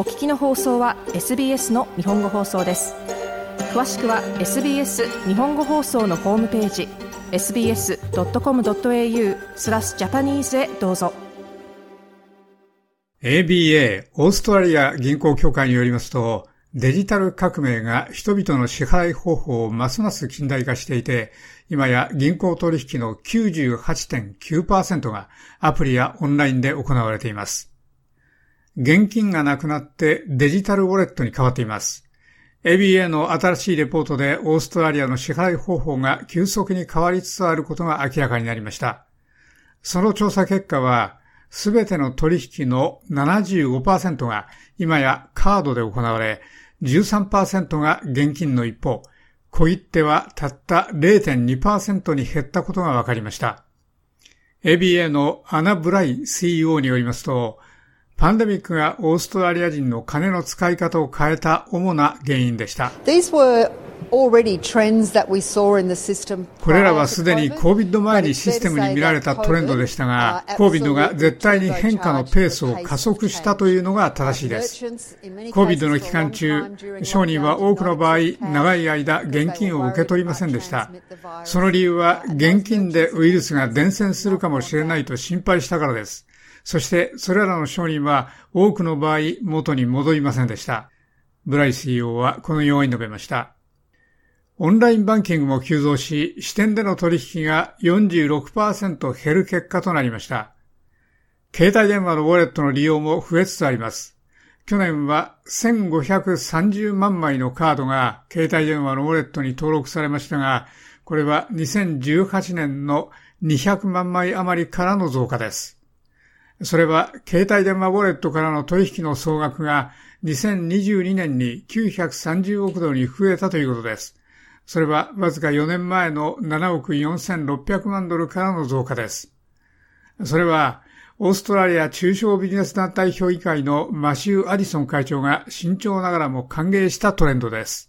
お聞きの放送は SBS の日本語放送です詳しくは SBS 日本語放送のホームページ sbs.com.au スラスジャパニーズへどうぞ ABA オーストラリア銀行協会によりますとデジタル革命が人々の支払い方法をますます近代化していて、今や銀行取引の98.9%がアプリやオンラインで行われています。現金がなくなってデジタルウォレットに変わっています。ABA の新しいレポートでオーストラリアの支払い方法が急速に変わりつつあることが明らかになりました。その調査結果は、すべての取引の75%が今やカードで行われ、13%が現金の一方、小切手はたった0.2%に減ったことが分かりました。ABA のアナ・ブライ CEO によりますと、パンデミックがオーストラリア人の金の使い方を変えた主な原因でした。これらはすでに COVID 前にシステムに見られたトレンドでしたが、COVID が絶対に変化のペースを加速したというのが正しいです。COVID の期間中、商人は多くの場合、長い間現金を受け取りませんでした。その理由は、現金でウイルスが伝染するかもしれないと心配したからです。そして、それらの商人は多くの場合、元に戻りませんでした。ブライ CEO はこのように述べました。オンラインバンキングも急増し、支店での取引が46%減る結果となりました。携帯電話のウォレットの利用も増えつつあります。去年は1530万枚のカードが携帯電話のウォレットに登録されましたが、これは2018年の200万枚余りからの増加です。それは携帯電話ウォレットからの取引の総額が2022年に930億ドルに増えたということです。それはわずか4年前の7億4600万ドルからの増加です。それは、オーストラリア中小ビジネス団体評議会のマシュー・アディソン会長が慎重ながらも歓迎したトレンドです。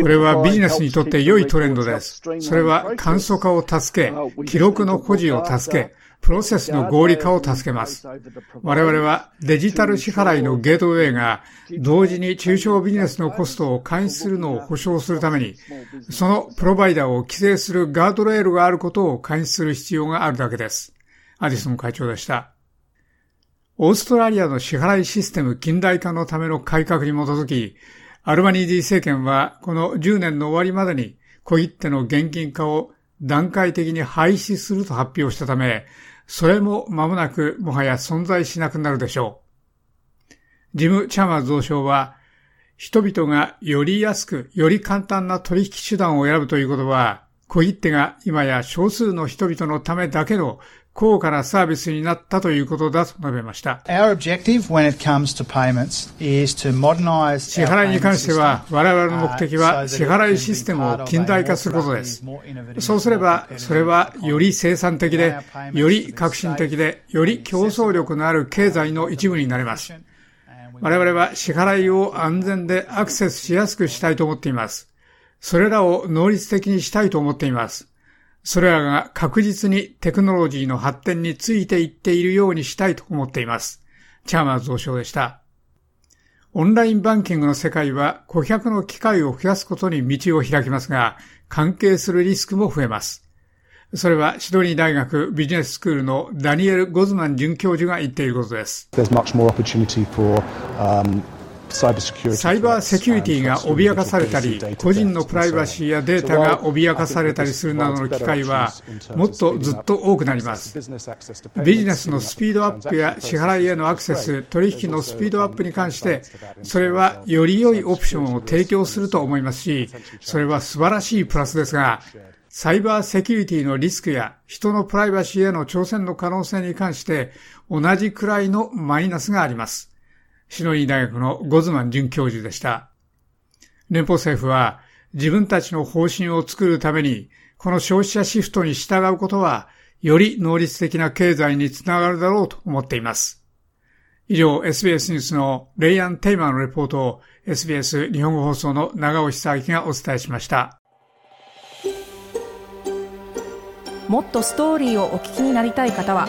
これはビジネスにとって良いトレンドです。それは簡素化を助け、記録の保持を助け、プロセスの合理化を助けます。我々はデジタル支払いのゲートウェイが同時に中小ビジネスのコストを監視するのを保証するために、そのプロバイダーを規制するガードレールがあることを監視する必要があるだけです。アディソン会長でした。オーストラリアの支払いシステム近代化のための改革に基づき、アルバニーディ政権はこの10年の終わりまでに小切手の現金化を段階的に廃止すると発表したため、それも間もなくもはや存在しなくなるでしょう。ジム・チャーマー増相は、人々がより安く、より簡単な取引手段を選ぶということは、小切手が今や少数の人々のためだけの高価なサービスになったということだと述べました。支払いに関しては、我々の目的は支払いシステムを近代化することです。そうすれば、それはより生産的で、より革新的で、より競争力のある経済の一部になります。我々は支払いを安全でアクセスしやすくしたいと思っています。それらを能率的にしたいと思っています。それらが確実にテクノロジーの発展についていっているようにしたいと思っています。チャーマーズ増相でした。オンラインバンキングの世界は顧客の機会を増やすことに道を開きますが、関係するリスクも増えます。それはシドニー大学ビジネススクールのダニエル・ゴズマン准教授が言っていることです。サイバーセキュリティが脅かされたり、個人のプライバシーやデータが脅かされたりするなどの機会は、もっとずっと多くなります。ビジネスのスピードアップや支払いへのアクセス、取引のスピードアップに関して、それはより良いオプションを提供すると思いますし、それは素晴らしいプラスですが、サイバーセキュリティのリスクや人のプライバシーへの挑戦の可能性に関して同じくらいのマイナスがあります。シノイー大学のゴズマン准教授でした。連邦政府は自分たちの方針を作るために、この消費者シフトに従うことは、より能率的な経済につながるだろうと思っています。以上、SBS ニュースのレイアン・テイマーのレポートを SBS 日本語放送の長尾久明がお伝えしました。もっとストーリーをお聞きになりたい方は